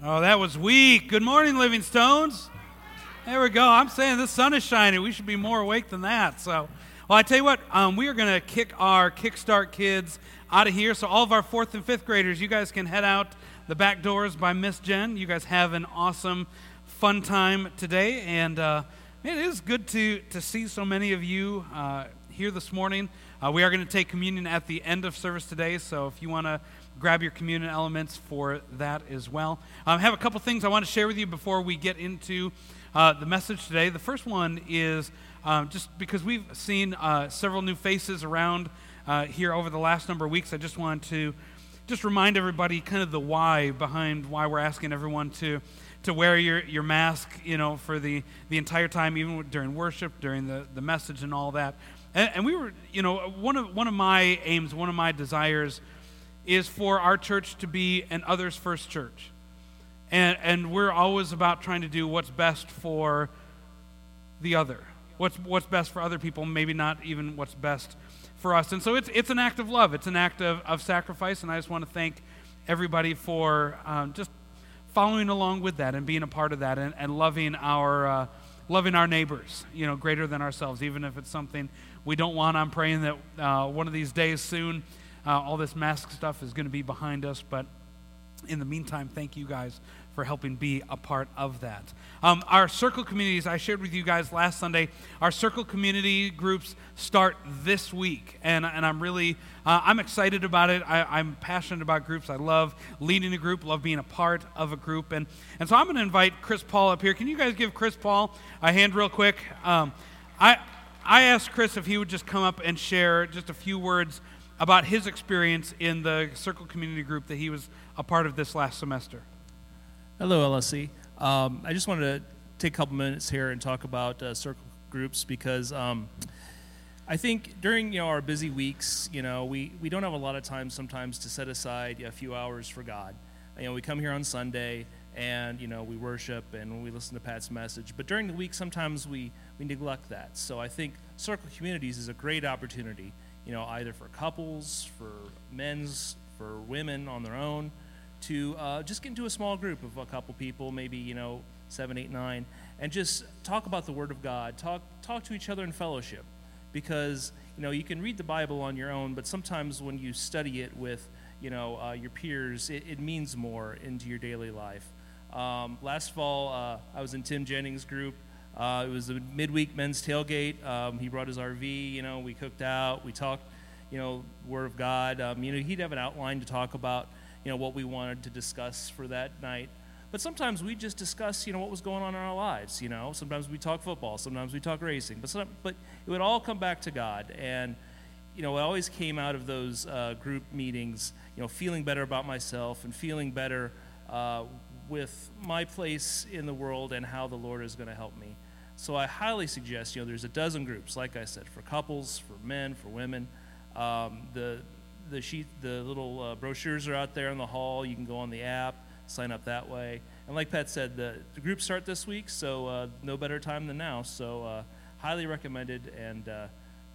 Oh, that was weak. Good morning, Living Stones. There we go. I'm saying the sun is shining. We should be more awake than that. So, well, I tell you what, um, we are going to kick our Kickstart kids out of here. So, all of our fourth and fifth graders, you guys can head out the back doors by Miss Jen. You guys have an awesome, fun time today. And uh, it is good to, to see so many of you uh, here this morning. Uh, we are going to take communion at the end of service today. So, if you want to grab your communion elements for that as well. Um, I have a couple things I want to share with you before we get into uh, the message today. The first one is um, just because we've seen uh, several new faces around uh, here over the last number of weeks, I just want to just remind everybody kind of the why behind why we're asking everyone to to wear your, your mask, you know, for the, the entire time, even during worship, during the, the message and all that. And, and we were, you know, one of, one of my aims, one of my desires is for our church to be an others first church. And, and we're always about trying to do what's best for the other, what's, what's best for other people, maybe not even what's best for us. And so it's, it's an act of love, it's an act of, of sacrifice. And I just want to thank everybody for um, just following along with that and being a part of that and, and loving our. Uh, loving our neighbors, you know, greater than ourselves, even if it's something we don't want. I'm praying that uh, one of these days soon uh, all this mask stuff is going to be behind us, but in the meantime, thank you guys for helping be a part of that. Um, our circle communities, I shared with you guys last Sunday, our circle community groups start this week. And, and I'm really, uh, I'm excited about it. I, am passionate about groups. I love leading a group, love being a part of a group. And, and so I'm going to invite Chris Paul up here. Can you guys give Chris Paul a hand real quick? Um, I, I asked Chris if he would just come up and share just a few words about his experience in the Circle Community Group that he was a part of this last semester. Hello, LSC. Um, I just wanted to take a couple minutes here and talk about uh, Circle groups because um, I think during you know our busy weeks, you know, we, we don't have a lot of time sometimes to set aside a few hours for God. You know, we come here on Sunday and you know we worship and we listen to Pat's message, but during the week sometimes we we neglect that. So I think Circle Communities is a great opportunity you know, either for couples, for men's, for women on their own, to uh, just get into a small group of a couple people, maybe, you know, seven, eight, nine, and just talk about the Word of God, talk, talk to each other in fellowship. Because, you know, you can read the Bible on your own, but sometimes when you study it with, you know, uh, your peers, it, it, means more into your daily life. Um, last fall, uh, I was in Tim Jennings' group, uh, it was a midweek men's tailgate. Um, he brought his RV. You know, we cooked out. We talked, you know, Word of God. Um, you know, he'd have an outline to talk about, you know, what we wanted to discuss for that night. But sometimes we just discuss, you know, what was going on in our lives. You know, sometimes we talk football. Sometimes we talk racing. But some, but it would all come back to God. And you know, it always came out of those uh, group meetings, you know, feeling better about myself and feeling better uh, with my place in the world and how the Lord is going to help me. So I highly suggest, you know, there's a dozen groups, like I said, for couples, for men, for women. Um, the the sheet, the little uh, brochures are out there in the hall. You can go on the app, sign up that way. And like Pat said, the, the groups start this week, so uh, no better time than now. So uh, highly recommended, and uh,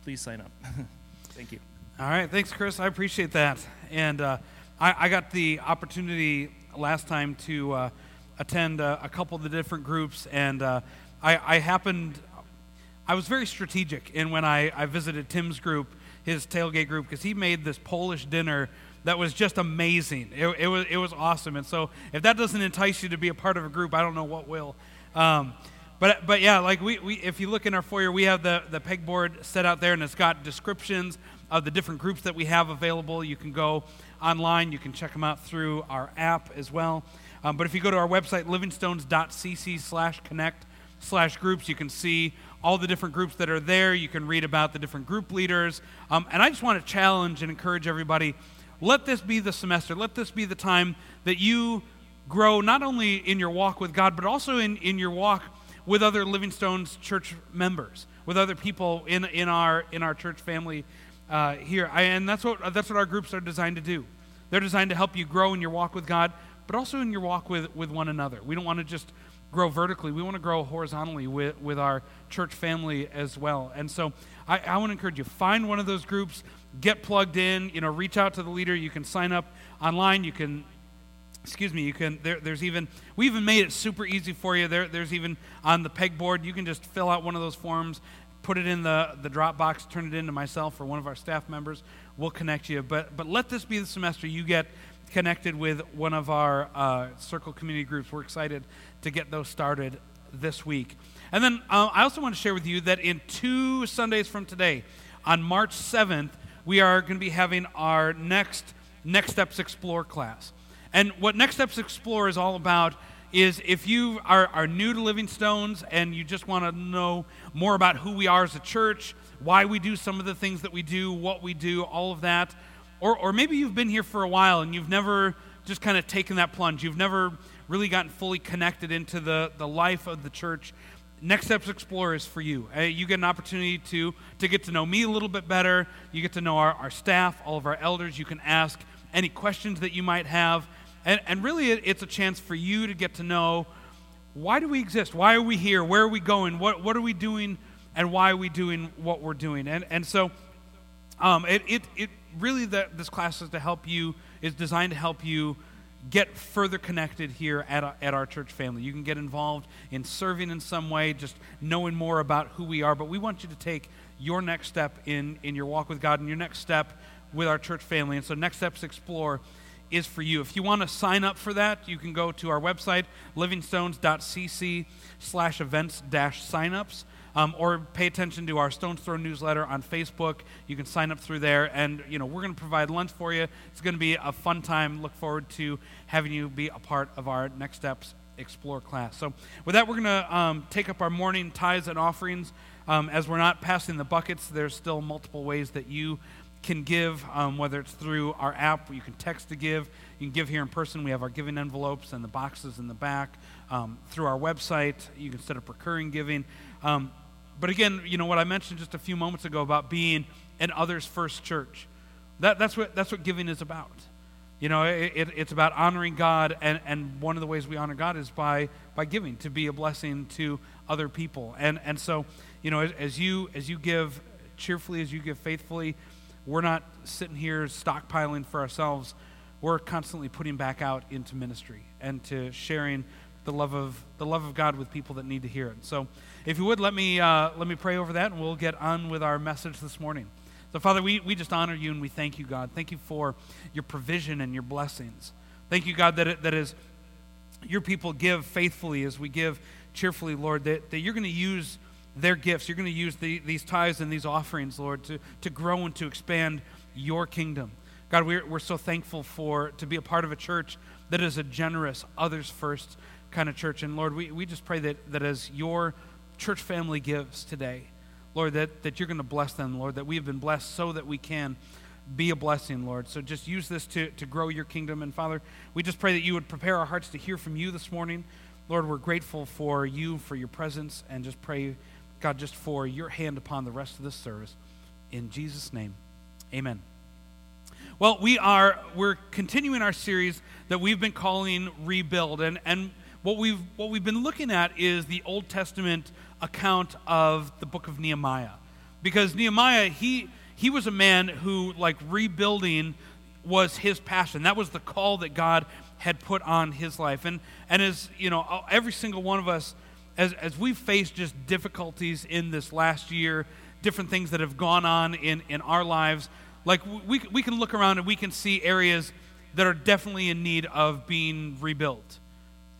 please sign up. Thank you. All right, thanks, Chris. I appreciate that. And uh, I, I, got the opportunity last time to uh, attend a couple of the different groups, and I, I happened, I was very strategic in when I, I visited Tim's group, his tailgate group, because he made this Polish dinner that was just amazing. It, it, was, it was awesome. And so if that doesn't entice you to be a part of a group, I don't know what will. Um, but, but yeah, like we, we, if you look in our foyer, we have the, the pegboard set out there, and it's got descriptions of the different groups that we have available. You can go online, you can check them out through our app as well. Um, but if you go to our website, livingstones.cc slash connect, slash groups. You can see all the different groups that are there. You can read about the different group leaders. Um, and I just want to challenge and encourage everybody let this be the semester, let this be the time that you grow not only in your walk with God, but also in, in your walk with other Living Stones church members, with other people in, in, our, in our church family uh, here. I, and that's what, that's what our groups are designed to do. They're designed to help you grow in your walk with God, but also in your walk with, with one another. We don't want to just grow vertically. We want to grow horizontally with, with our church family as well. And so I, I want to encourage you find one of those groups, get plugged in, you know, reach out to the leader. You can sign up online. You can excuse me you can there, there's even we even made it super easy for you there, there's even on the pegboard you can just fill out one of those forms put it in the, the dropbox turn it into myself or one of our staff members we'll connect you but but let this be the semester you get connected with one of our uh, circle community groups. We're excited to get those started this week. And then uh, i also want to share with you that in two sundays from today on march 7th we are going to be having our next next steps explore class. And what Next Steps Explore is all about is if you are, are new to Living Stones and you just want to know more about who we are as a church, why we do some of the things that we do, what we do, all of that, or, or maybe you've been here for a while and you've never just kind of taken that plunge, you've never really gotten fully connected into the, the life of the church. Next Steps Explore is for you. Uh, you get an opportunity to, to get to know me a little bit better. You get to know our, our staff, all of our elders. You can ask any questions that you might have. And, and really, it's a chance for you to get to know why do we exist? Why are we here? Where are we going? What, what are we doing? And why are we doing what we're doing? And, and so, um, it, it, it really, the, this class is to help you, is designed to help you get further connected here at, a, at our church family. You can get involved in serving in some way, just knowing more about who we are. But we want you to take your next step in, in your walk with God and your next step with our church family. And so, Next Steps Explore is for you. If you want to sign up for that, you can go to our website, livingstones.cc slash events dash signups. Um, or pay attention to our Stones Throw newsletter on Facebook. You can sign up through there, and you know we're going to provide lunch for you. It's going to be a fun time. Look forward to having you be a part of our Next Steps Explore class. So, with that, we're going to um, take up our morning tithes and offerings. Um, as we're not passing the buckets, there's still multiple ways that you can give, um, whether it's through our app, you can text to give, you can give here in person. We have our giving envelopes and the boxes in the back. Um, through our website, you can set up recurring giving. Um, but again, you know what I mentioned just a few moments ago about being an others first church. That, that's, what, that's what giving is about. You know, it, it, it's about honoring God, and, and one of the ways we honor God is by, by giving, to be a blessing to other people. And, and so, you know, as, as you, as you give cheerfully, as you give faithfully, we're not sitting here stockpiling for ourselves. We're constantly putting back out into ministry and to sharing the love of the love of God with people that need to hear it. So, if you would let me uh, let me pray over that, and we'll get on with our message this morning. So, Father, we, we just honor you and we thank you, God. Thank you for your provision and your blessings. Thank you, God, that it, that as your people give faithfully, as we give cheerfully, Lord, that, that you're going to use their gifts. You're going to use the, these tithes and these offerings, Lord, to, to grow and to expand your kingdom. God, we're, we're so thankful for to be a part of a church that is a generous, others first kind of church. And Lord, we, we just pray that, that as your church family gives today, Lord, that, that you're going to bless them, Lord, that we have been blessed so that we can be a blessing, Lord. So just use this to, to grow your kingdom. And Father, we just pray that you would prepare our hearts to hear from you this morning. Lord, we're grateful for you, for your presence, and just pray God, just for your hand upon the rest of this service. In Jesus' name, amen. Well, we are we're continuing our series that we've been calling Rebuild. And, and what we've what we've been looking at is the Old Testament account of the book of Nehemiah. Because Nehemiah, he he was a man who like rebuilding was his passion. That was the call that God had put on his life. And and as you know, every single one of us as, as we've faced just difficulties in this last year, different things that have gone on in, in our lives, like we, we can look around and we can see areas that are definitely in need of being rebuilt.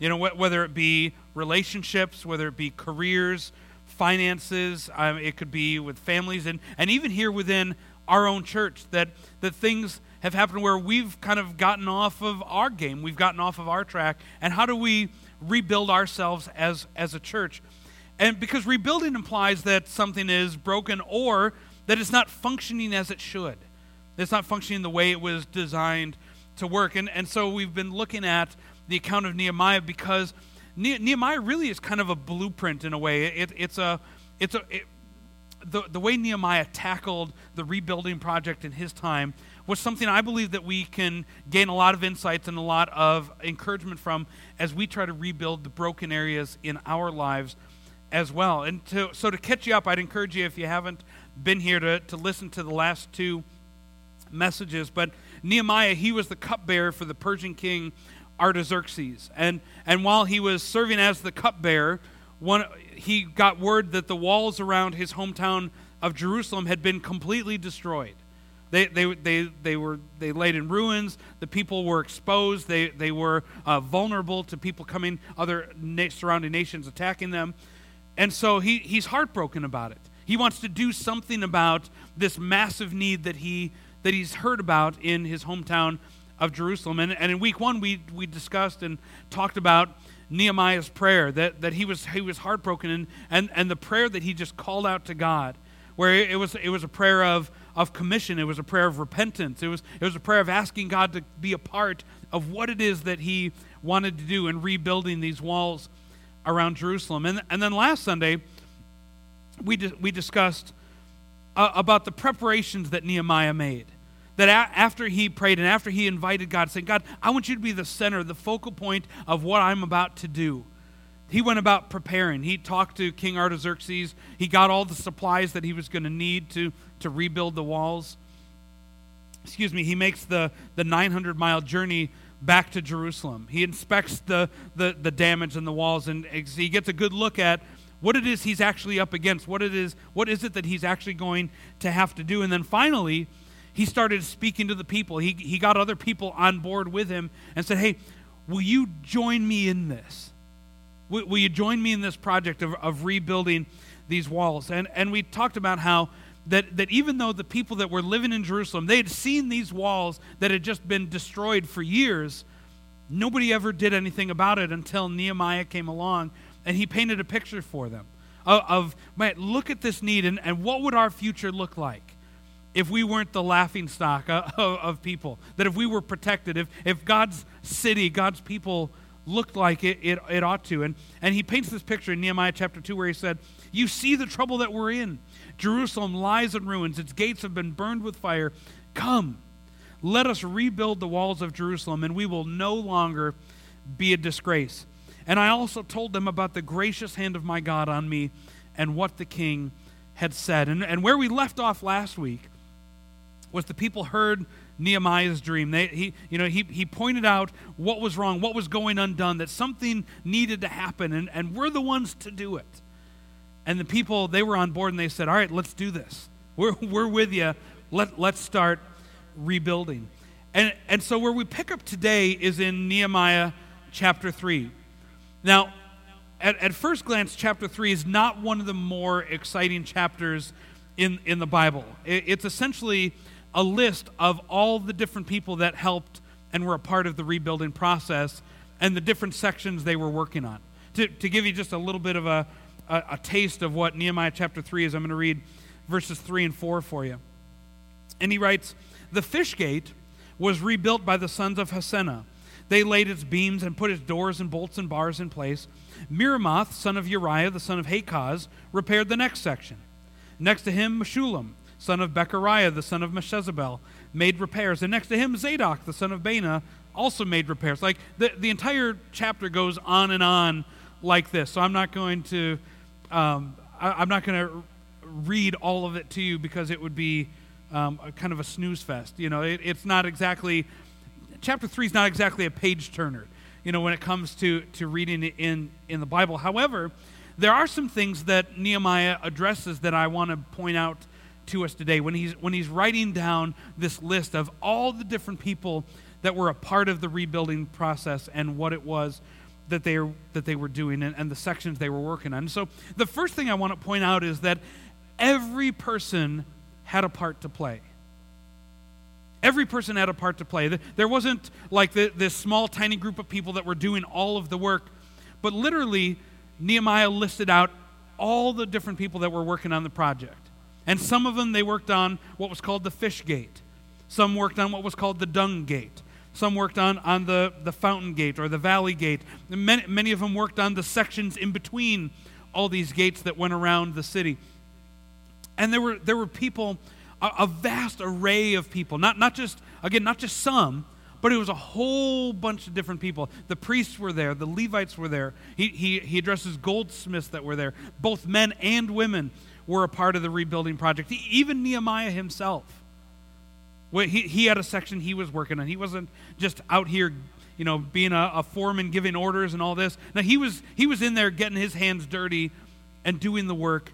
You know, wh- whether it be relationships, whether it be careers, finances, um, it could be with families, and, and even here within our own church, that, that things have happened where we've kind of gotten off of our game, we've gotten off of our track, and how do we rebuild ourselves as, as a church. And because rebuilding implies that something is broken or that it's not functioning as it should. It's not functioning the way it was designed to work. And, and so we've been looking at the account of Nehemiah because Nehemiah really is kind of a blueprint in a way. It, it's a, it's a, it, the, the way Nehemiah tackled the rebuilding project in his time was something I believe that we can gain a lot of insights and a lot of encouragement from as we try to rebuild the broken areas in our lives as well. And to, so to catch you up, I'd encourage you, if you haven't been here, to, to listen to the last two messages. But Nehemiah, he was the cupbearer for the Persian king Artaxerxes. And, and while he was serving as the cupbearer, one, he got word that the walls around his hometown of Jerusalem had been completely destroyed. They, they, they, they were they laid in ruins. The people were exposed. They, they were uh, vulnerable to people coming, other na- surrounding nations attacking them. And so he, he's heartbroken about it. He wants to do something about this massive need that, he, that he's heard about in his hometown of Jerusalem. And, and in week one, we, we discussed and talked about Nehemiah's prayer, that, that he, was, he was heartbroken, and, and, and the prayer that he just called out to God, where it was, it was a prayer of, of commission, it was a prayer of repentance, it was, it was a prayer of asking God to be a part of what it is that he wanted to do in rebuilding these walls around Jerusalem. And, and then last Sunday, we, di- we discussed uh, about the preparations that Nehemiah made. That a- after he prayed and after he invited God, saying, God, I want you to be the center, the focal point of what I'm about to do. He went about preparing. He talked to King Artaxerxes. He got all the supplies that he was going to need to, to rebuild the walls. Excuse me, he makes the, the 900 mile journey back to Jerusalem. He inspects the, the, the damage in the walls and he gets a good look at what it is he's actually up against, what it is, what is it that he's actually going to have to do. And then finally, he started speaking to the people. He, he got other people on board with him and said, Hey, will you join me in this? Will, will you join me in this project of, of rebuilding these walls? And, and we talked about how that, that even though the people that were living in Jerusalem, they had seen these walls that had just been destroyed for years, nobody ever did anything about it until Nehemiah came along and he painted a picture for them of, of man, look at this need and, and what would our future look like if we weren't the laughing stock of, people, that if we were protected, if, if God's city, God's people looked like it, it, it ought to. And, and he paints this picture in Nehemiah chapter 2 where he said, You see the trouble that we're in. Jerusalem lies in ruins, its gates have been burned with fire. Come, let us rebuild the walls of Jerusalem, and we will no longer be a disgrace. And I also told them about the gracious hand of my God on me and what the king had said. And, and where we left off last week was the people heard Nehemiah's dream. They, he, you know, he, he pointed out what was wrong, what was going undone, that something needed to happen, and, and we're the ones to do it. And the people, they were on board and they said, All right, let's do this. We're, we're with you. Let, let's start rebuilding. And, and so, where we pick up today is in Nehemiah chapter 3. Now, at, at first glance, chapter 3 is not one of the more exciting chapters in, in the Bible. It, it's essentially a list of all the different people that helped and were a part of the rebuilding process and the different sections they were working on. To, to give you just a little bit of a, a, a taste of what Nehemiah chapter 3 is, I'm going to read verses 3 and 4 for you. And he writes The fish gate was rebuilt by the sons of Hassenaah. They laid its beams and put its doors and bolts and bars in place. Meremoth, son of Uriah, the son of Hakkoz, repaired the next section. Next to him, Meshullam, son of Berekiah, the son of Meshezabel, made repairs. And next to him, Zadok, the son of Baana, also made repairs. Like the, the entire chapter goes on and on like this. So I'm not going to um, I, am not going to read all of it to you because it would be um, kind of a snooze fest. You know, it, it's not exactly chapter three is not exactly a page turner. You know, when it comes to to reading it in in the Bible. However, there are some things that Nehemiah addresses that I want to point out to us today when he's when he's writing down this list of all the different people that were a part of the rebuilding process and what it was that they, that they were doing and, and the sections they were working on. So, the first thing I want to point out is that every person had a part to play. Every person had a part to play. There wasn't like the, this small, tiny group of people that were doing all of the work, but literally, Nehemiah listed out all the different people that were working on the project. And some of them, they worked on what was called the fish gate. Some worked on what was called the dung gate. Some worked on, on the, the fountain gate or the valley gate. Many, many of them worked on the sections in between all these gates that went around the city. And there were, there were people, a, a vast array of people, not, not just, again, not just some, but it was a whole bunch of different people. The priests were there, the Levites were there. He, he, he addresses goldsmiths that were there. Both men and women were a part of the rebuilding project. Even Nehemiah himself he, he had a section he was working on. He wasn't just out here you know, being a, a foreman, giving orders and all this. Now, he was, he was in there getting his hands dirty and doing the work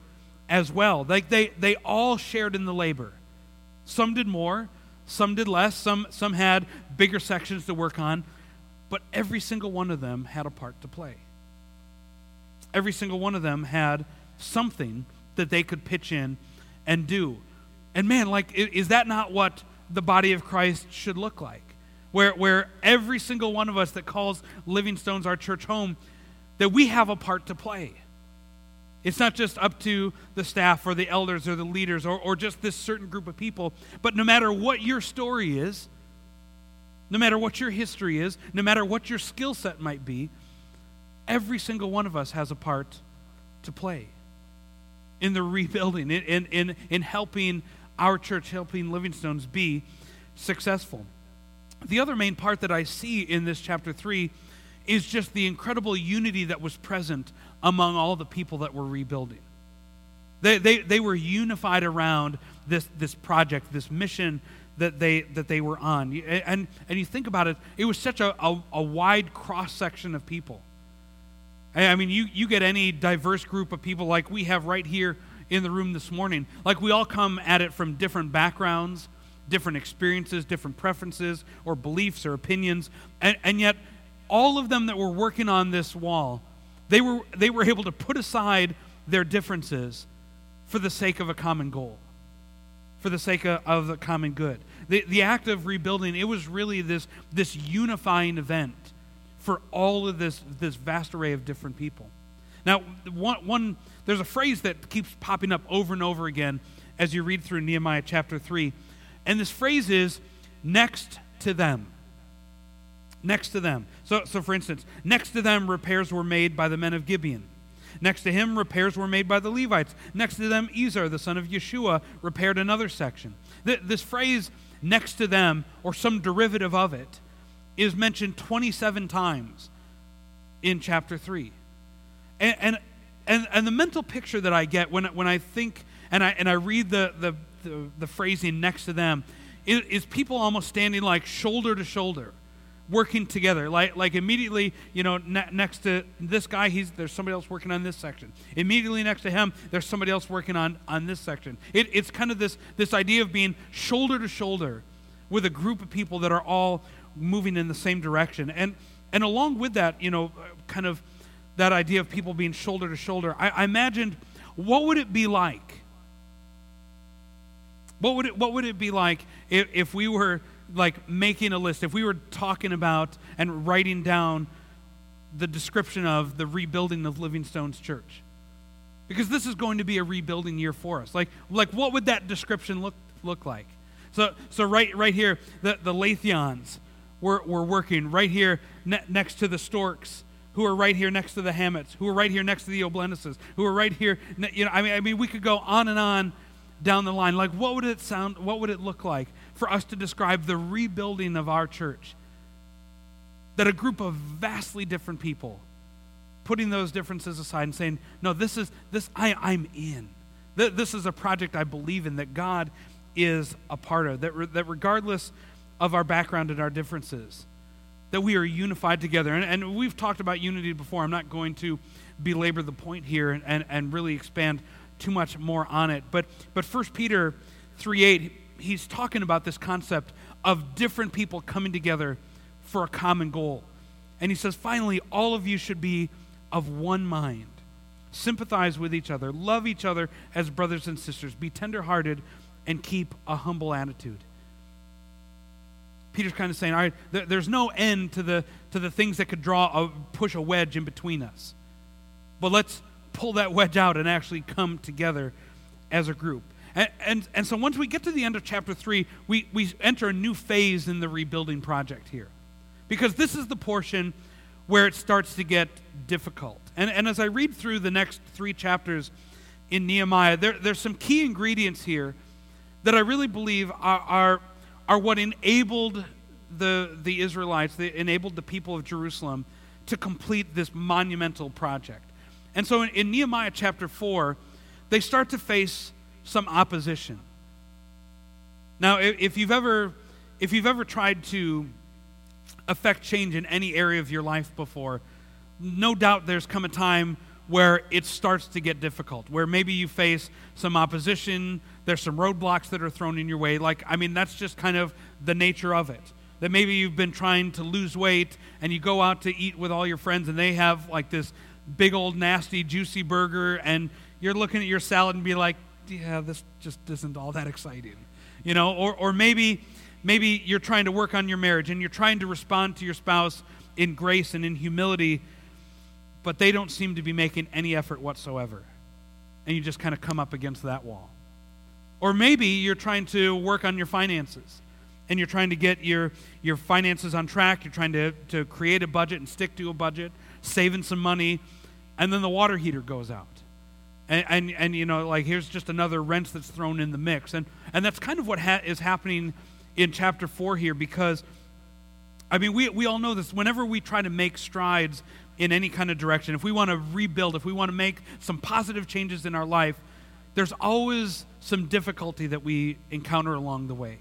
as well. Like they, they all shared in the labor. Some did more, some did less, some, some had bigger sections to work on, but every single one of them had a part to play. Every single one of them had something that they could pitch in and do. And man, like, is that not what the body of Christ should look like? Where, where every single one of us that calls Living Stones our church home, that we have a part to play. It's not just up to the staff or the elders or the leaders or, or just this certain group of people, but no matter what your story is, no matter what your history is, no matter what your skill set might be, every single one of us has a part to play in the rebuilding, in, in, in, in helping our church, helping Living Stones be successful. The other main part that I see in this chapter 3 is just the incredible unity that was present among all the people that were rebuilding. They, they, they were unified around this, this project, this mission that they, that they were on. And, and you think about it, it was such a, a, a wide cross section of people. I mean, you, you get any diverse group of people like we have right here in the room this morning. Like we all come at it from different backgrounds, different experiences, different preferences, or beliefs or opinions. And, and yet, all of them that were working on this wall, they were, they were able to put aside their differences for the sake of a common goal, for the sake of, of the common good. The, the act of rebuilding, it was really this, this unifying event for all of this, this vast array of different people. Now, one, one, there's a phrase that keeps popping up over and over again as you read through Nehemiah chapter 3. And this phrase is next to them. Next to them. So, so for instance, next to them, repairs were made by the men of Gibeon. Next to him, repairs were made by the Levites. Next to them, Ezer, the son of Yeshua, repaired another section. This phrase, next to them, or some derivative of it, is mentioned 27 times in chapter 3. And, and, and, and, the mental picture that I get when, when I think and I, and I read the, the, the, the phrasing next to them is, is people almost standing like shoulder to shoulder working together. Like, like immediately, you know, ne- next to this guy, he's, there's somebody else working on this section. Immediately next to him, there's somebody else working on, on this section. It, it's kind of this, this idea of being shoulder to shoulder with a group of people that are all moving in the same direction. And, and along with that, you know, kind of that idea of people being shoulder to shoulder, I, I imagined what would it be like? What would it, what would it be like if, if we were like making a list, if we were talking about and writing down the description of the rebuilding of Living Stones Church? Because this is going to be a rebuilding year for us. Like, like what would that description look, look like? So, so right, right here, the, the Lathions, were, were working right here ne- next to the Storks, who are right here next to the Hammets, who are right here next to the Oblenises, who are right here. Ne- you know, I mean, I mean, we could go on and on down the line. Like, what would it sound? What would it look like for us to describe the rebuilding of our church? That a group of vastly different people, putting those differences aside and saying, "No, this is this. I, I'm in. This is a project I believe in. That God is a part of. That, re- that regardless." Of our background and our differences, that we are unified together. And, and we've talked about unity before. I'm not going to belabor the point here and, and, and really expand too much more on it. But, but 1 Peter 3 8, he's talking about this concept of different people coming together for a common goal. And he says, finally, all of you should be of one mind. Sympathize with each other, love each other as brothers and sisters, be tenderhearted, and keep a humble attitude. Peter's kind of saying, all right, th- there's no end to the, to the things that could draw a, push a wedge in between us. But let's pull that wedge out and actually come together as a group. And, and, and so once we get to the end of chapter 3, we, we enter a new phase in the rebuilding project here. Because this is the portion where it starts to get difficult. And, and as I read through the next three chapters in Nehemiah, there, there's some key ingredients here that I really believe are, are are what enabled the, the Israelites, they enabled the people of Jerusalem to complete this monumental project. And so in, in Nehemiah chapter 4, they start to face some opposition. Now, if you've ever, if you've ever tried to affect change in any area of your life before, no doubt there's come a time where it starts to get difficult, where maybe you face some opposition, there's some roadblocks that are thrown in your way. Like, I mean, that's just kind of the nature of it. That maybe you've been trying to lose weight and you go out to eat with all your friends and they have like this big old nasty juicy burger and you're looking at your salad and be like, yeah, this just isn't all that exciting. You know, or, or maybe maybe you're trying to work on your marriage and you're trying to respond to your spouse in grace and in humility but they don't seem to be making any effort whatsoever. And you just kind of come up against that wall. Or maybe you're trying to work on your finances and you're trying to get your, your finances on track. You're trying to, to create a budget and stick to a budget, saving some money, and then the water heater goes out. And, and, and you know, like here's just another wrench that's thrown in the mix. And, and that's kind of what ha- is happening in chapter 4 here because, I mean, we, we all know this. Whenever we try to make strides in any kind of direction, if we want to rebuild, if we want to make some positive changes in our life, there's always some difficulty that we encounter along the way.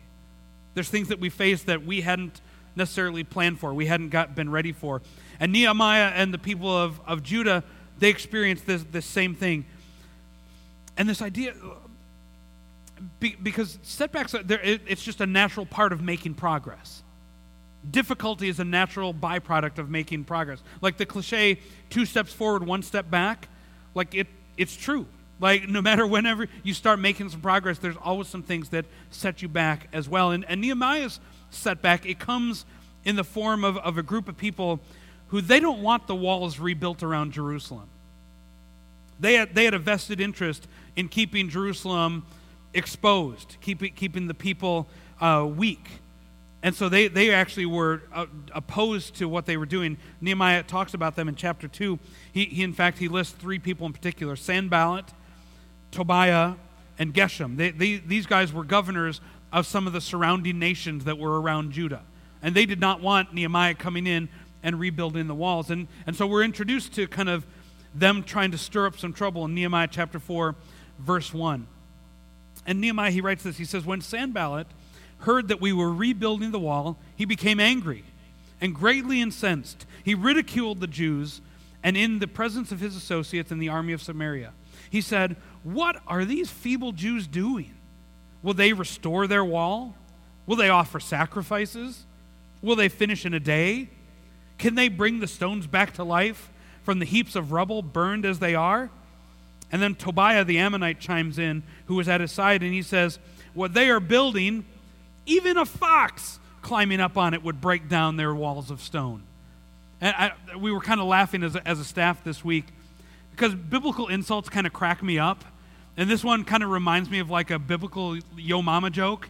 There's things that we face that we hadn't necessarily planned for, we hadn't got, been ready for. And Nehemiah and the people of, of Judah, they experienced this, this same thing. And this idea, because setbacks, are it's just a natural part of making progress. Difficulty is a natural byproduct of making progress. Like the cliche, two steps forward, one step back, like it, it's true. Like no matter whenever you start making some progress, there's always some things that set you back as well. And, and Nehemiah's setback, it comes in the form of, of a group of people who they don't want the walls rebuilt around Jerusalem. They had, they had a vested interest in keeping Jerusalem exposed, keeping, keeping the people uh, weak. And so they, they actually were uh, opposed to what they were doing. Nehemiah talks about them in chapter 2. He, he, in fact, he lists three people in particular Sanballat, Tobiah, and Geshem. They, they, these guys were governors of some of the surrounding nations that were around Judah. And they did not want Nehemiah coming in and rebuilding the walls. And, and so we're introduced to kind of them trying to stir up some trouble in Nehemiah chapter 4, verse 1. And Nehemiah, he writes this. He says, When Sanballat heard that we were rebuilding the wall, he became angry and greatly incensed. He ridiculed the Jews and in the presence of his associates in the army of Samaria. He said, What are these feeble Jews doing? Will they restore their wall? Will they offer sacrifices? Will they finish in a day? Can they bring the stones back to life from the heaps of rubble burned as they are? And then Tobiah the Ammonite chimes in, who was at his side, and he says, What they are building even a fox climbing up on it would break down their walls of stone. And I, we were kind of laughing as a, as a staff this week because biblical insults kind of crack me up. And this one kind of reminds me of like a biblical yo mama joke.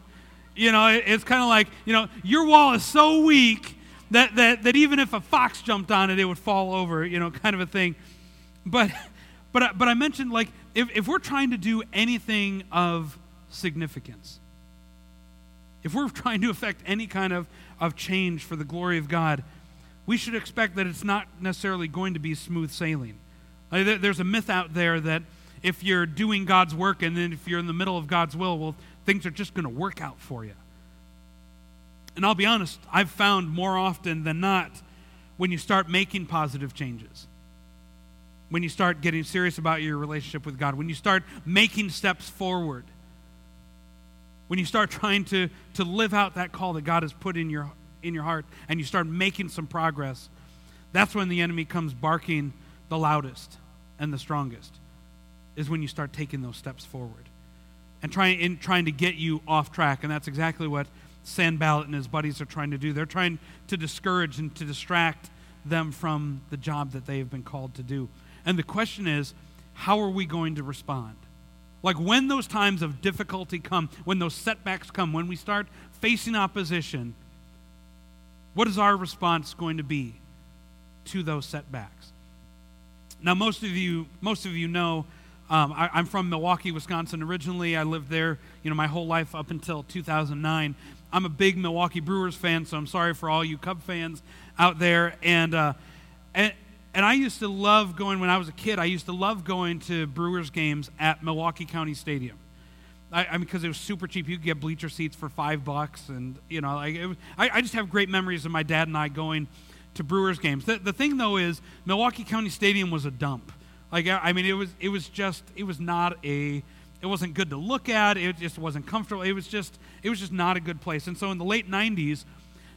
You know, it, it's kind of like, you know, your wall is so weak that, that, that even if a fox jumped on it, it would fall over, you know, kind of a thing. But, but, but I mentioned, like, if, if we're trying to do anything of significance, if we're trying to affect any kind of, of change for the glory of God, we should expect that it's not necessarily going to be smooth sailing. Like, there's a myth out there that if you're doing God's work and then if you're in the middle of God's will, well, things are just going to work out for you. And I'll be honest, I've found more often than not when you start making positive changes, when you start getting serious about your relationship with God, when you start making steps forward when you start trying to, to live out that call that God has put in your, in your heart and you start making some progress, that's when the enemy comes barking the loudest and the strongest, is when you start taking those steps forward and trying, in, trying to get you off track. And that's exactly what Sanballat and his buddies are trying to do. They're trying to discourage and to distract them from the job that they have been called to do. And the question is, how are we going to respond? Like when those times of difficulty come, when those setbacks come, when we start facing opposition, what is our response going to be to those setbacks? Now, most of you, most of you know, um, I, I'm from Milwaukee, Wisconsin originally. I lived there, you know, my whole life up until 2009. I'm a big Milwaukee Brewers fan, so I'm sorry for all you Cub fans out there. And uh, and and I used to love going, when I was a kid, I used to love going to Brewers games at Milwaukee County Stadium. I, I mean, because it was super cheap. You could get bleacher seats for five bucks, and you know, like was, I, I just have great memories of my dad and I going to Brewers games. The, the thing though is, Milwaukee County Stadium was a dump. Like I mean, it was it was just it was not a it wasn't good to look at. It just wasn't comfortable. It was just it was just not a good place. And so in the late '90s,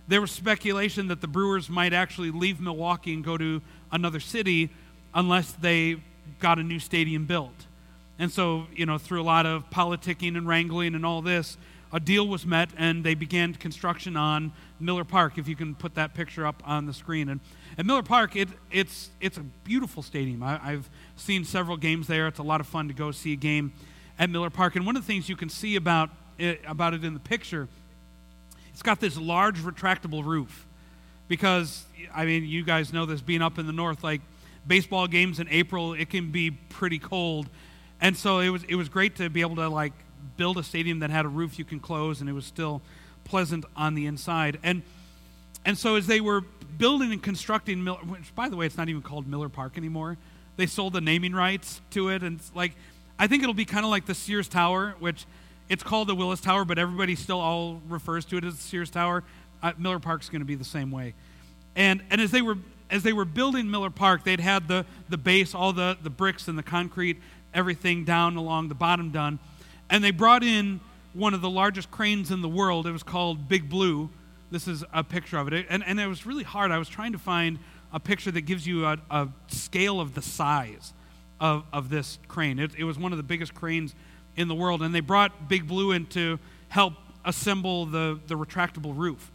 there was speculation that the Brewers might actually leave Milwaukee and go to another city unless they got a new stadium built. And so, you know, through a lot of politicking and wrangling and all this, a deal was met and they began construction on Miller Park, if you can put that picture up on the screen. And at Miller Park, it, it's, it's a beautiful stadium. I, I've seen several games there. It's a lot of fun to go see a game at Miller Park. And one of the things you can see about it, about it in the picture, it's got this large retractable roof. Because, I mean, you guys know this being up in the north, like baseball games in April, it can be pretty cold. And so it was, it was great to be able to, like, build a stadium that had a roof you can close and it was still pleasant on the inside. And, and so as they were building and constructing, Miller, which, by the way, it's not even called Miller Park anymore, they sold the naming rights to it. And, like, I think it'll be kind of like the Sears Tower, which it's called the Willis Tower, but everybody still all refers to it as the Sears Tower. Uh, Miller Park's going to be the same way. And, and as they were as they were building Miller Park, they'd had the, the base, all the, the bricks and the concrete, everything down along the bottom done. And they brought in one of the largest cranes in the world. It was called Big Blue. This is a picture of it. And, and it was really hard. I was trying to find a picture that gives you a, a scale of the size of, of this crane. It, it was one of the biggest cranes in the world. And they brought Big Blue in to help assemble the, the retractable roof.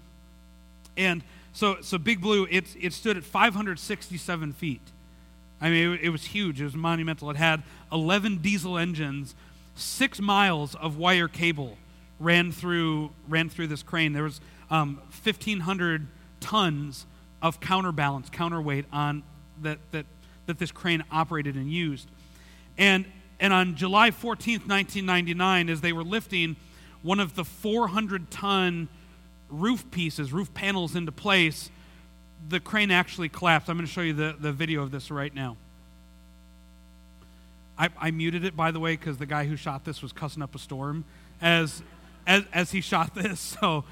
And so, so Big Blue, it, it stood at 567 feet. I mean, it, it was huge. It was monumental. It had 11 diesel engines, six miles of wire cable ran through ran through this crane. There was um, 1,500 tons of counterbalance, counterweight on that that that this crane operated and used. And and on July 14th, 1999, as they were lifting one of the 400 ton roof pieces, roof panels into place, the crane actually collapsed. I'm going to show you the, the video of this right now. I, I muted it, by the way, because the guy who shot this was cussing up a storm as, as, as he shot this. So,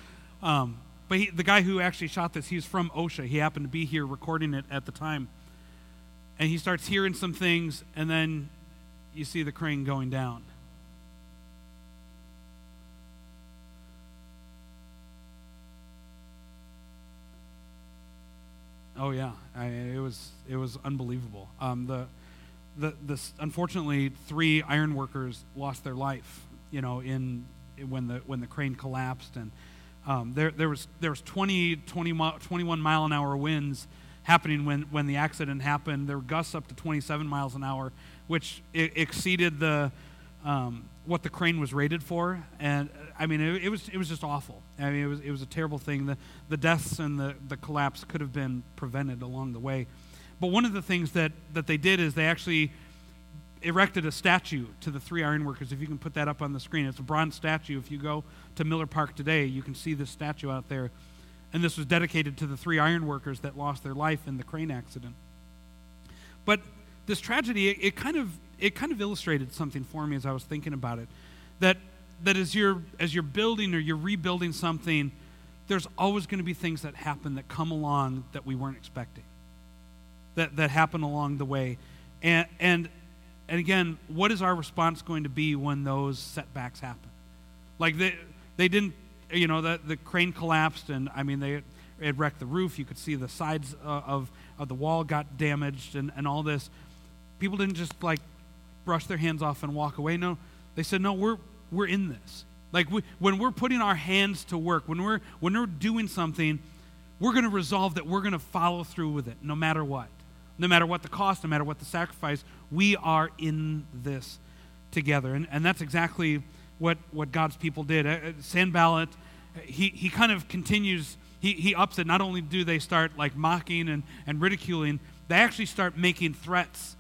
um, but he, the guy who actually shot this, he's from OSHA. He happened to be here recording it at the time. And he starts hearing some things, and then you see the crane going down. Oh yeah, I, it was it was unbelievable. Um, the the this unfortunately three iron workers lost their life. You know, in when the when the crane collapsed, and um, there there was there was 20, 20 21 mile an hour winds happening when when the accident happened. There were gusts up to 27 miles an hour, which exceeded the um, what the crane was rated for, and I mean, it, it, was it was just awful. I mean, it was it was a terrible thing. The the deaths and the the collapse could have been prevented along the way. But one of the things that that they did is they actually erected a statue to the three ironworkers. If you can put that up on the screen, it's a bronze statue. If you go to Miller Park today, you can see this statue out there. And this was dedicated to the three ironworkers that lost their life in the crane accident. But this tragedy, it, it kind of it kind of illustrated something for me as I was thinking about it. That that as you're as you're building or you're rebuilding something, there's always going to be things that happen that come along that we weren't expecting. That that happen along the way. And and and again, what is our response going to be when those setbacks happen? Like they they didn't you know the the crane collapsed and I mean they it wrecked the roof. You could see the sides uh, of of the wall got damaged and and all this. People didn't just like brush their hands off and walk away. No, they said, no, we're, we're in this. Like we, when we're putting our hands to work, when we're, when we're doing something, we're going to resolve that we're going to follow through with it no matter what. No matter what the cost, no matter what the sacrifice, we are in this together. And, and that's exactly what, what God's people did. Uh, Sanballat, he, he kind of continues, he, he ups it. Not only do they start like mocking and, and ridiculing, they actually start making threats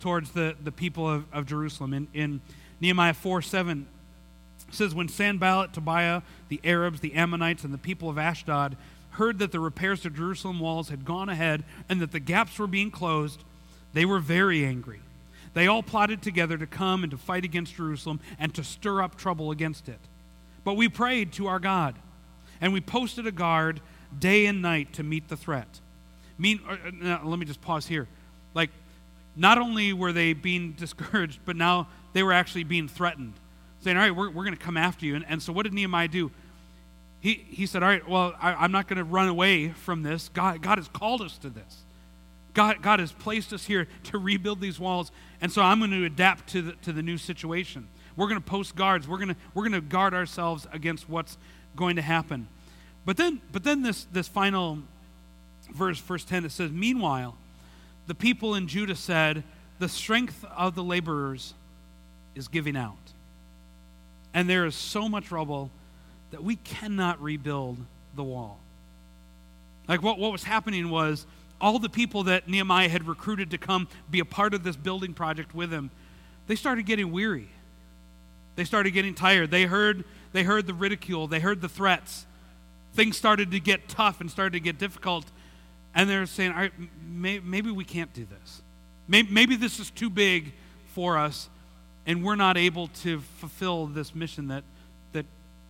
towards the, the people of, of Jerusalem. In, in Nehemiah 4 7 says, When Sanballat, Tobiah, the Arabs, the Ammonites, and the people of Ashdod heard that the repairs to Jerusalem walls had gone ahead and that the gaps were being closed, they were very angry. They all plotted together to come and to fight against Jerusalem and to stir up trouble against it. But we prayed to our God, and we posted a guard day and night to meet the threat. Mean, uh, uh let me just pause here. Like, not only were they being discouraged, but now they were actually being threatened, saying, All right, we're, we're going to come after you. And, and so, what did Nehemiah do? He, he said, All right, well, I, I'm not going to run away from this. God, God has called us to this. God, God has placed us here to rebuild these walls, and so I'm going to adapt to the, to the new situation. We're going to post guards. We're going to, we're going to guard ourselves against what's going to happen. But then, but then this, this final verse, verse 10, it says, Meanwhile, the people in Judah said, The strength of the laborers is giving out. And there is so much rubble that we cannot rebuild the wall. Like what, what was happening was all the people that Nehemiah had recruited to come be a part of this building project with him, they started getting weary. They started getting tired. They heard, they heard the ridicule, they heard the threats. Things started to get tough and started to get difficult. And they're saying, all right, may, maybe we can't do this. Maybe, maybe this is too big for us, and we're not able to fulfill this mission that, that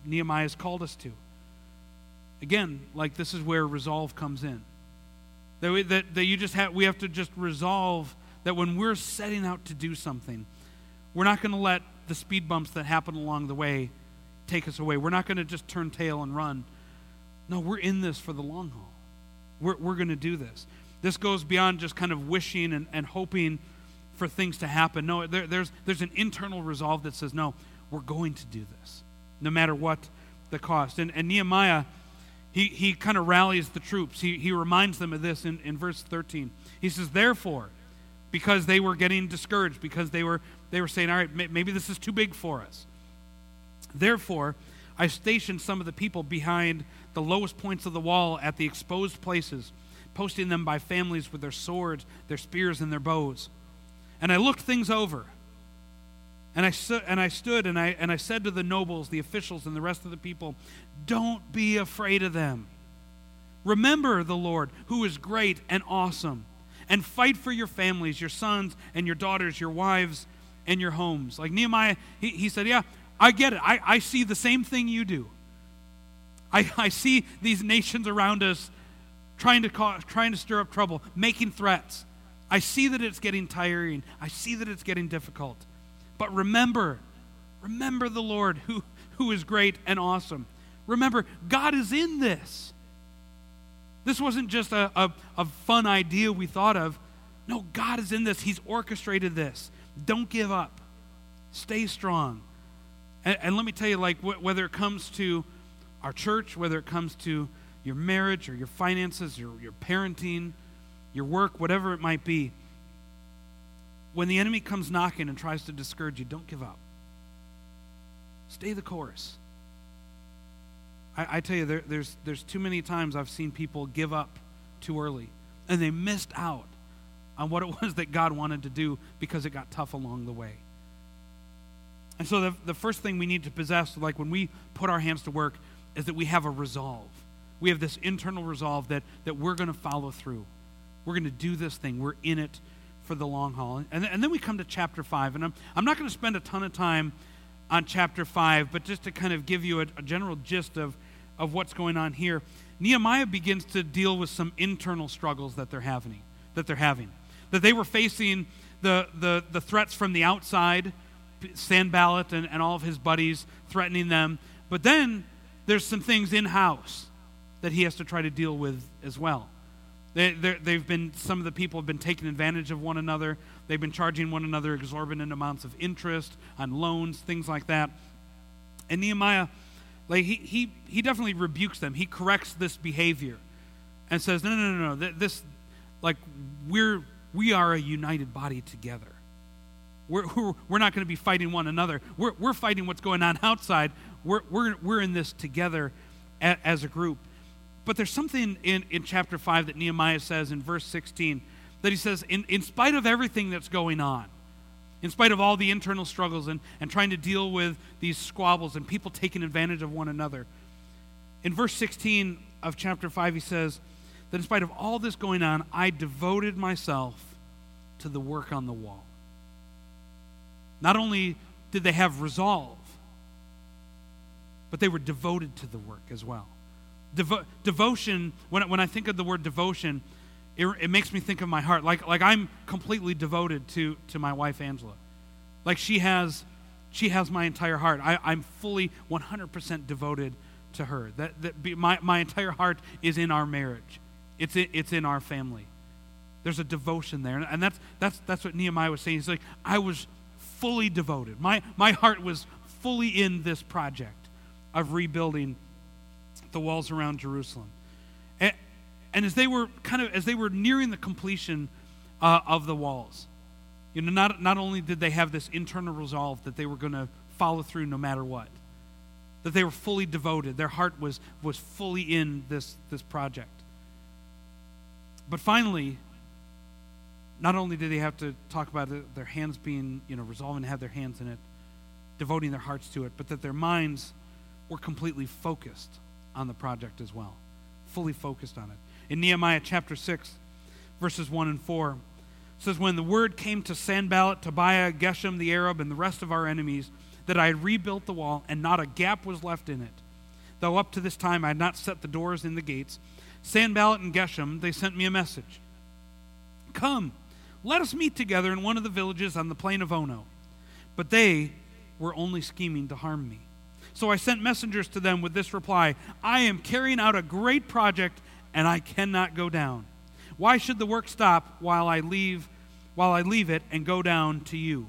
Nehemiah has called us to. Again, like this is where resolve comes in. That, we, that, that you just have, we have to just resolve that when we're setting out to do something, we're not going to let the speed bumps that happen along the way take us away. We're not going to just turn tail and run. No, we're in this for the long haul. We're, we're going to do this. This goes beyond just kind of wishing and, and hoping for things to happen. No, there, there's, there's an internal resolve that says, no, we're going to do this, no matter what the cost. And, and Nehemiah he, he kind of rallies the troops. He, he reminds them of this in, in verse 13. He says, Therefore, because they were getting discouraged, because they were, they were saying, All right, maybe this is too big for us. Therefore, I stationed some of the people behind the lowest points of the wall at the exposed places, posting them by families with their swords, their spears, and their bows. And I looked things over. And I, stu- and I stood and I, and I said to the nobles, the officials, and the rest of the people, Don't be afraid of them. Remember the Lord, who is great and awesome, and fight for your families, your sons and your daughters, your wives and your homes. Like Nehemiah, he, he said, Yeah, I get it. I, I see the same thing you do. I, I see these nations around us trying to, cause, trying to stir up trouble, making threats. I see that it's getting tiring. I see that it's getting difficult. But remember, remember the Lord who, who is great and awesome. Remember, God is in this. This wasn't just a, a, a, fun idea we thought of. No, God is in this. He's orchestrated this. Don't give up. Stay strong. And, and let me tell you, like, wh- whether it comes to our church, whether it comes to your marriage or your finances, your, your parenting, your work, whatever it might be, when the enemy comes knocking and tries to discourage you, don't give up. Stay the course. I, I tell you, there, there's, there's too many times I've seen people give up too early, and they missed out on what it was that God wanted to do because it got tough along the way. And so, the, the first thing we need to possess, like when we put our hands to work, is that we have a resolve. We have this internal resolve that, that we're going to follow through. We're going to do this thing. We're in it for the long haul. And, and then we come to chapter 5. And I'm, I'm not going to spend a ton of time on chapter 5, but just to kind of give you a, a general gist of, of what's going on here, Nehemiah begins to deal with some internal struggles that they're having. That they're having. That they were facing the, the, the threats from the outside, Sanballat and, and all of his buddies threatening them. But then there's some things in house that he has to try to deal with as well. They, they've been, some of the people have been taking advantage of one another. They've been charging one another exorbitant amounts of interest on loans, things like that. And Nehemiah, like, he, he, he definitely rebukes them. He corrects this behavior and says, no, no, no, no. This, like, we're, we are a united body together. We're, we're, not going to be fighting one another. We're, we're fighting what's going on outside. We're, we're, we're in this together as a group. But there's something in, in chapter 5 that Nehemiah says in verse 16 that he says, in, in spite of everything that's going on, in spite of all the internal struggles and, and trying to deal with these squabbles and people taking advantage of one another, in verse 16 of chapter 5, he says that in spite of all this going on, I devoted myself to the work on the wall. not only did they have resolve, but they were devoted to the work as well. Devo- devotion, when, when I think of the word devotion, it, it makes me think of my heart. Like, like I'm completely devoted to, to my wife, Angela. Like she has, she has my entire heart. I, I'm fully 100% devoted to her. That, that be, my, my entire heart is in our marriage, it's in, it's in our family. There's a devotion there. And that's, that's, that's what Nehemiah was saying. He's like, I was fully devoted. My, my heart was fully in this project of rebuilding the walls around Jerusalem. And, and as they were kind of, as they were nearing the completion uh, of the walls, you know, not, not only did they have this internal resolve that they were going to follow through no matter what, that they were fully devoted, their heart was, was fully in this, this project. But finally, not only did they have to talk about it, their hands being, you know, resolving to have their hands in it, devoting their hearts to it, but that their minds were completely focused on the project as well, fully focused on it. In Nehemiah chapter 6, verses 1 and 4, says, When the word came to Sanballat, Tobiah, Geshem the Arab, and the rest of our enemies, that I had rebuilt the wall, and not a gap was left in it, though up to this time I had not set the doors in the gates, Sanballat and Geshem, they sent me a message. Come, let us meet together in one of the villages on the plain of Ono. But they were only scheming to harm me. So I sent messengers to them with this reply I am carrying out a great project, and I cannot go down. Why should the work stop while I leave while I leave it and go down to you?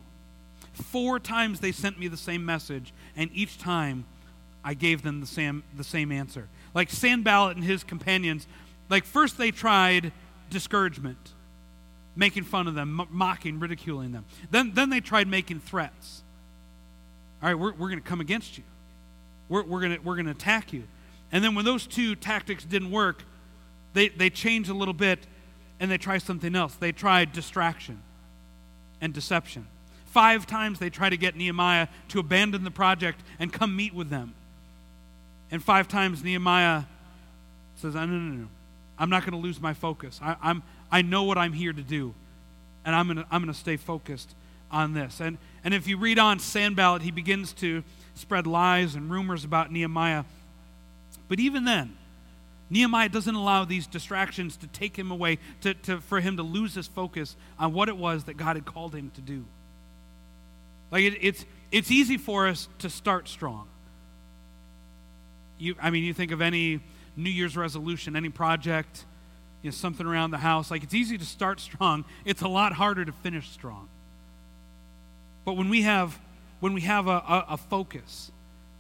Four times they sent me the same message, and each time I gave them the same the same answer. Like Sanballat and his companions, like first they tried discouragement making fun of them, mocking, ridiculing them. Then, then they tried making threats. All right, we're, we're going to come against you. We're, we're going we're to attack you. And then when those two tactics didn't work, they, they changed a little bit and they tried something else. They tried distraction and deception. Five times they tried to get Nehemiah to abandon the project and come meet with them. And five times Nehemiah says, no, no, no, no. I'm not going to lose my focus. I, I'm, I know what I'm here to do, and I'm going to I'm going to stay focused on this. And, and if you read on Sanballat, he begins to spread lies and rumors about Nehemiah. But even then, Nehemiah doesn't allow these distractions to take him away, to, to, for him to lose his focus on what it was that God had called him to do. Like, it, it's, it's easy for us to start strong. You, I mean, you think of any New Year's resolution, any project, you know, something around the house. Like it's easy to start strong. It's a lot harder to finish strong. But when we have when we have a, a, a focus,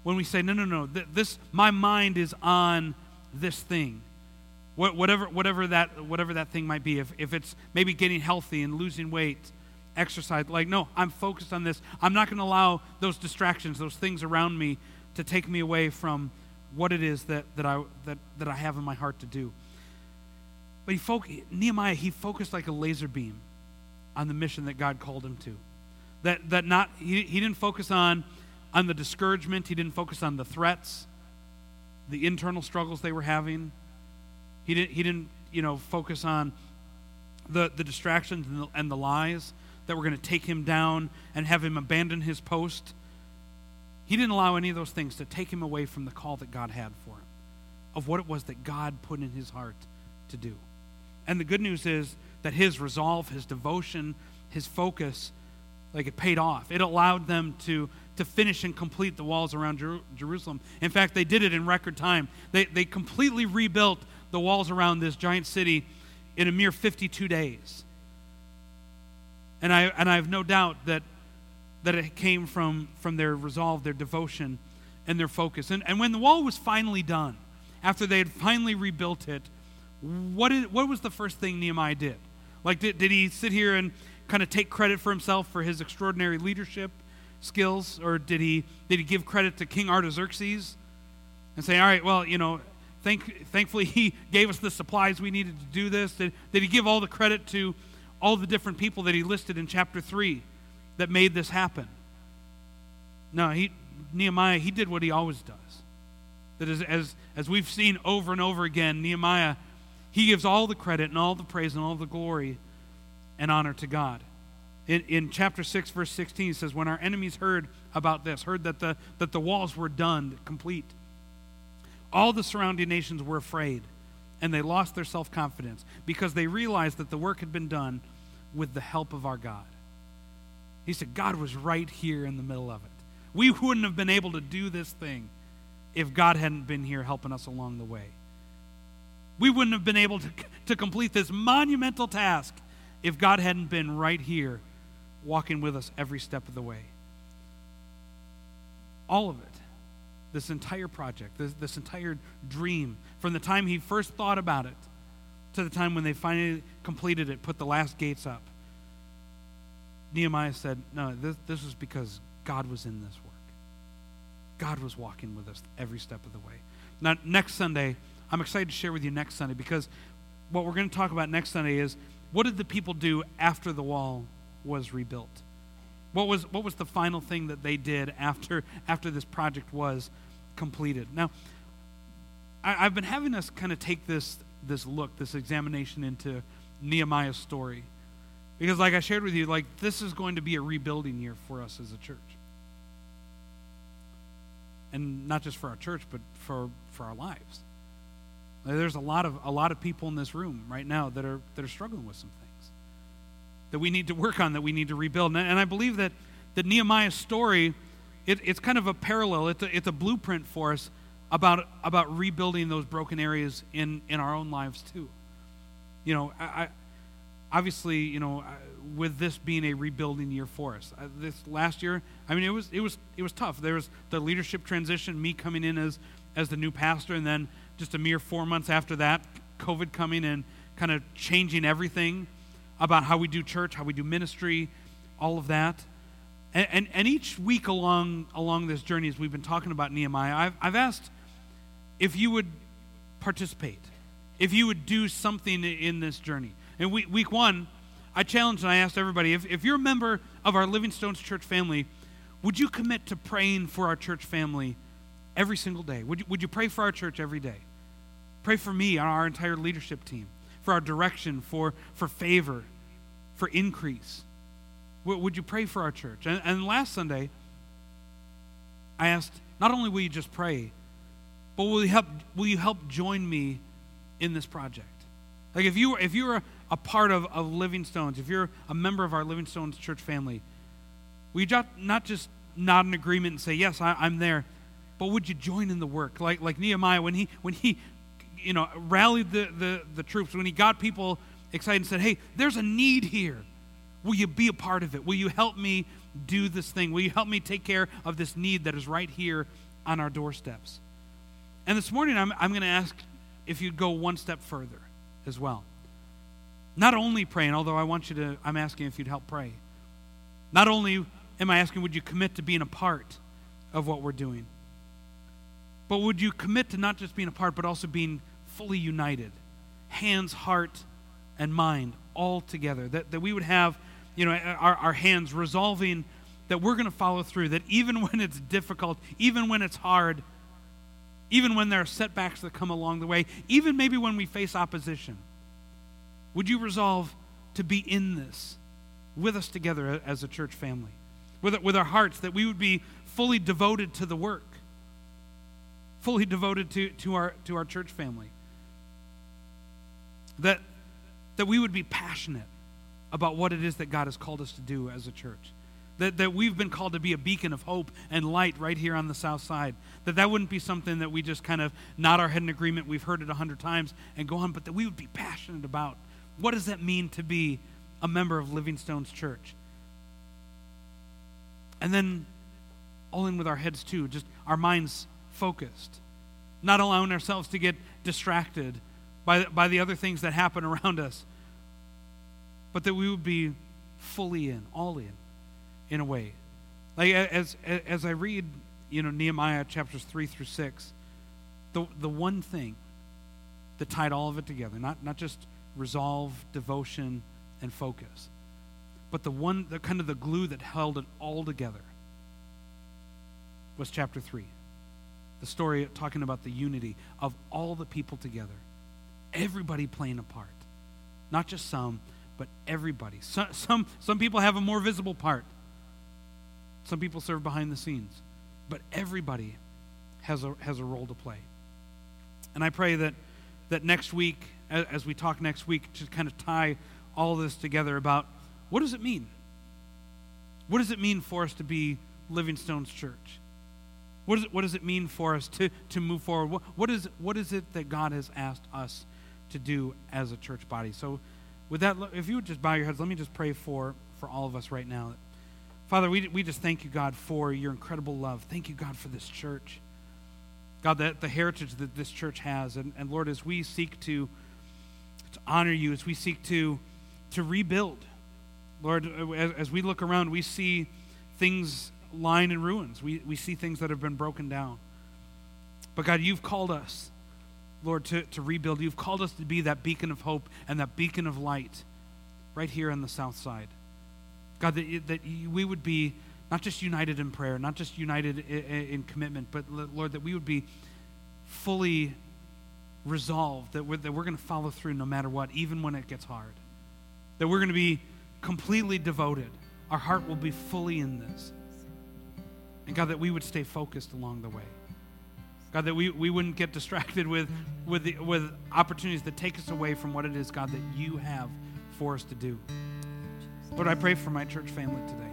when we say, no, no, no, th- this my mind is on this thing. What, whatever, whatever, that, whatever that thing might be, if, if it's maybe getting healthy and losing weight, exercise, like, no, I'm focused on this. I'm not going to allow those distractions, those things around me, to take me away from what it is that, that, I, that, that I have in my heart to do. But he fo- Nehemiah, he focused like a laser beam on the mission that God called him to. That, that not, he, he didn't focus on, on the discouragement, he didn't focus on the threats, the internal struggles they were having. He didn't, he didn't you know, focus on the, the distractions and the, and the lies that were going to take him down and have him abandon his post. He didn't allow any of those things to take him away from the call that God had for him, of what it was that God put in his heart to do. And the good news is that his resolve, his devotion, his focus, like it paid off. It allowed them to, to finish and complete the walls around Jer- Jerusalem. In fact, they did it in record time. They, they completely rebuilt the walls around this giant city in a mere 52 days. And I, and I have no doubt that, that it came from, from their resolve, their devotion, and their focus. And, and when the wall was finally done, after they had finally rebuilt it, what, did, what was the first thing Nehemiah did? Like, did, did he sit here and kind of take credit for himself for his extraordinary leadership skills? Or did he, did he give credit to King Artaxerxes and say, all right, well, you know, thank, thankfully he gave us the supplies we needed to do this? Did, did he give all the credit to all the different people that he listed in chapter 3 that made this happen? No, he, Nehemiah, he did what he always does. That is, as, as we've seen over and over again, Nehemiah he gives all the credit and all the praise and all the glory and honor to God. In, in chapter 6, verse 16, it says, When our enemies heard about this, heard that the, that the walls were done, complete, all the surrounding nations were afraid, and they lost their self confidence because they realized that the work had been done with the help of our God. He said, God was right here in the middle of it. We wouldn't have been able to do this thing if God hadn't been here helping us along the way. We wouldn't have been able to, to complete this monumental task if God hadn't been right here walking with us every step of the way. All of it, this entire project, this, this entire dream, from the time he first thought about it to the time when they finally completed it, put the last gates up, Nehemiah said, No, this, this was because God was in this work. God was walking with us every step of the way. Now, next Sunday, I'm excited to share with you next Sunday because what we're going to talk about next Sunday is what did the people do after the wall was rebuilt? What was, what was the final thing that they did after, after this project was completed? Now, I, have been having us kind of take this, this look, this examination into Nehemiah's story. Because, like I shared with you, like this is going to be a rebuilding year for us as a church. And not just for our church, but for, for our lives. There's a lot of a lot of people in this room right now that are that are struggling with some things that we need to work on, that we need to rebuild. And, I believe that that Nehemiah's story, it, it's kind of a parallel. It's a, it's a blueprint for us about about rebuilding those broken areas in in our own lives too. You know, I, obviously, you know, with this being a rebuilding year for us, uh, this last year, I mean, it was it was it was tough. There was the leadership transition, me coming in as as the new pastor, and then just a mere four months after that, COVID coming and kind of changing everything about how we do church, how we do ministry, all of that. And, and, and, each week along, along this journey, as we've been talking about Nehemiah, I've, I've asked if you would participate, if you would do something in this journey. In week, week one, I challenged and I asked everybody if, if you're a member of our Living Stones church family, would you commit to praying for our church family every single day? Would you, would you pray for our church every day? Pray for me and our entire leadership team, for our direction, for, for favor, for increase. Would you pray for our church? And, and last Sunday, I asked, not only will you just pray, but will you help, will you help join me in this project? Like if you if you're a, a part of, of Living Stones, if you're a member of our Living Stones church family, will you not just nod in agreement and say, Yes, I, I'm there, but would you join in the work? Like like Nehemiah when he when he you know rallied the, the, the troops, when he got people excited and said, Hey, there's a need here. Will you be a part of it? Will you help me do this thing? Will you help me take care of this need that is right here on our doorsteps? And this morning I'm I'm gonna ask if you'd go one step further as well. Not only praying, although I want you to, I'm asking if you'd help pray. Not only am I asking, would you commit to being a part of what we're doing, but would you commit to not just being a part, but also being fully united, hands, heart, and mind all together? That, that we would have, you know, our, our hands resolving that we're going to follow through, that even when it's difficult, even when it's hard, even when there are setbacks that come along the way, even maybe when we face opposition? Would you resolve to be in this with us together as a church family? With, with our hearts, that we would be fully devoted to the work, fully devoted to, to, our, to our church family. That, that we would be passionate about what it is that God has called us to do as a church that, that we've been called to be a beacon of hope and light right here on the south side. That that wouldn't be something that we just kind of nod our head in agreement, we've heard it a hundred times, and go on, but that we would be passionate about what does that mean to be a member of Living Stones Church? And then all in with our heads too, just our minds focused, not allowing ourselves to get distracted by, by the other things that happen around us, but that we would be fully in, all in in a way. Like as as I read, you know, Nehemiah chapters three through six, the the one thing that tied all of it together, not not just resolve, devotion, and focus, but the one the kind of the glue that held it all together was chapter three. The story talking about the unity of all the people together. Everybody playing a part. Not just some, but everybody. Some, some, some people have a more visible part, some people serve behind the scenes, but everybody has a, has a role to play. And I pray that, that next week, as, we talk next week, to kind of tie all this together about what does it mean? What does it mean for us to be Living Stones Church? What, is it, what does it mean for us to, to move forward? What, what, is, what is it that God has asked us to do as a church body? So, with that, if you would just bow your heads, let me just pray for, for all of us right now. Father, we, we just thank you, God, for your incredible love. Thank you, God, for this church. God, that the heritage that this church has. And, and Lord, as we seek to, to honor you, as we seek to, to rebuild, Lord, as, as we look around, we see things lying in ruins. We, we see things that have been broken down. But God, you've called us, Lord, to, to rebuild. You've called us to be that beacon of hope and that beacon of light right here on the south side. God, that, that we would be not just united in prayer, not just united in, in commitment, but Lord, that we would be fully resolved that we're, that we're going to follow through no matter what, even when it gets hard. That we're going to be completely devoted. Our heart will be fully in this. And God, that we would stay focused along the way. God, that we, we wouldn't get distracted with, with, the, with opportunities that take us away from what it is, God, that you have for us to do. Lord, I pray for my church family today.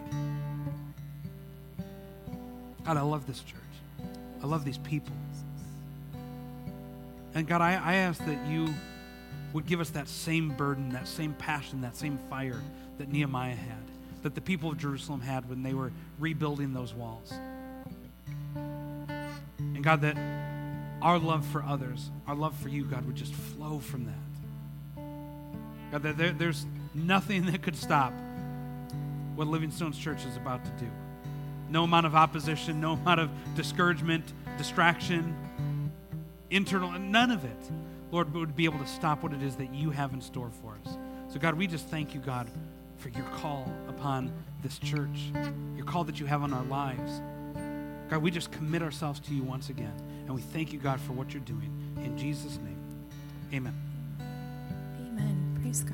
God, I love this church. I love these people. And God, I, I ask that you would give us that same burden, that same passion, that same fire that Nehemiah had, that the people of Jerusalem had when they were rebuilding those walls. God, that our love for others, our love for you, God, would just flow from that. God, that there, there's nothing that could stop what Living Stones Church is about to do. No amount of opposition, no amount of discouragement, distraction, internal, none of it, Lord, would be able to stop what it is that you have in store for us. So, God, we just thank you, God, for your call upon this church, your call that you have on our lives. God, we just commit ourselves to you once again. And we thank you, God, for what you're doing. In Jesus' name, amen. Amen. Praise God.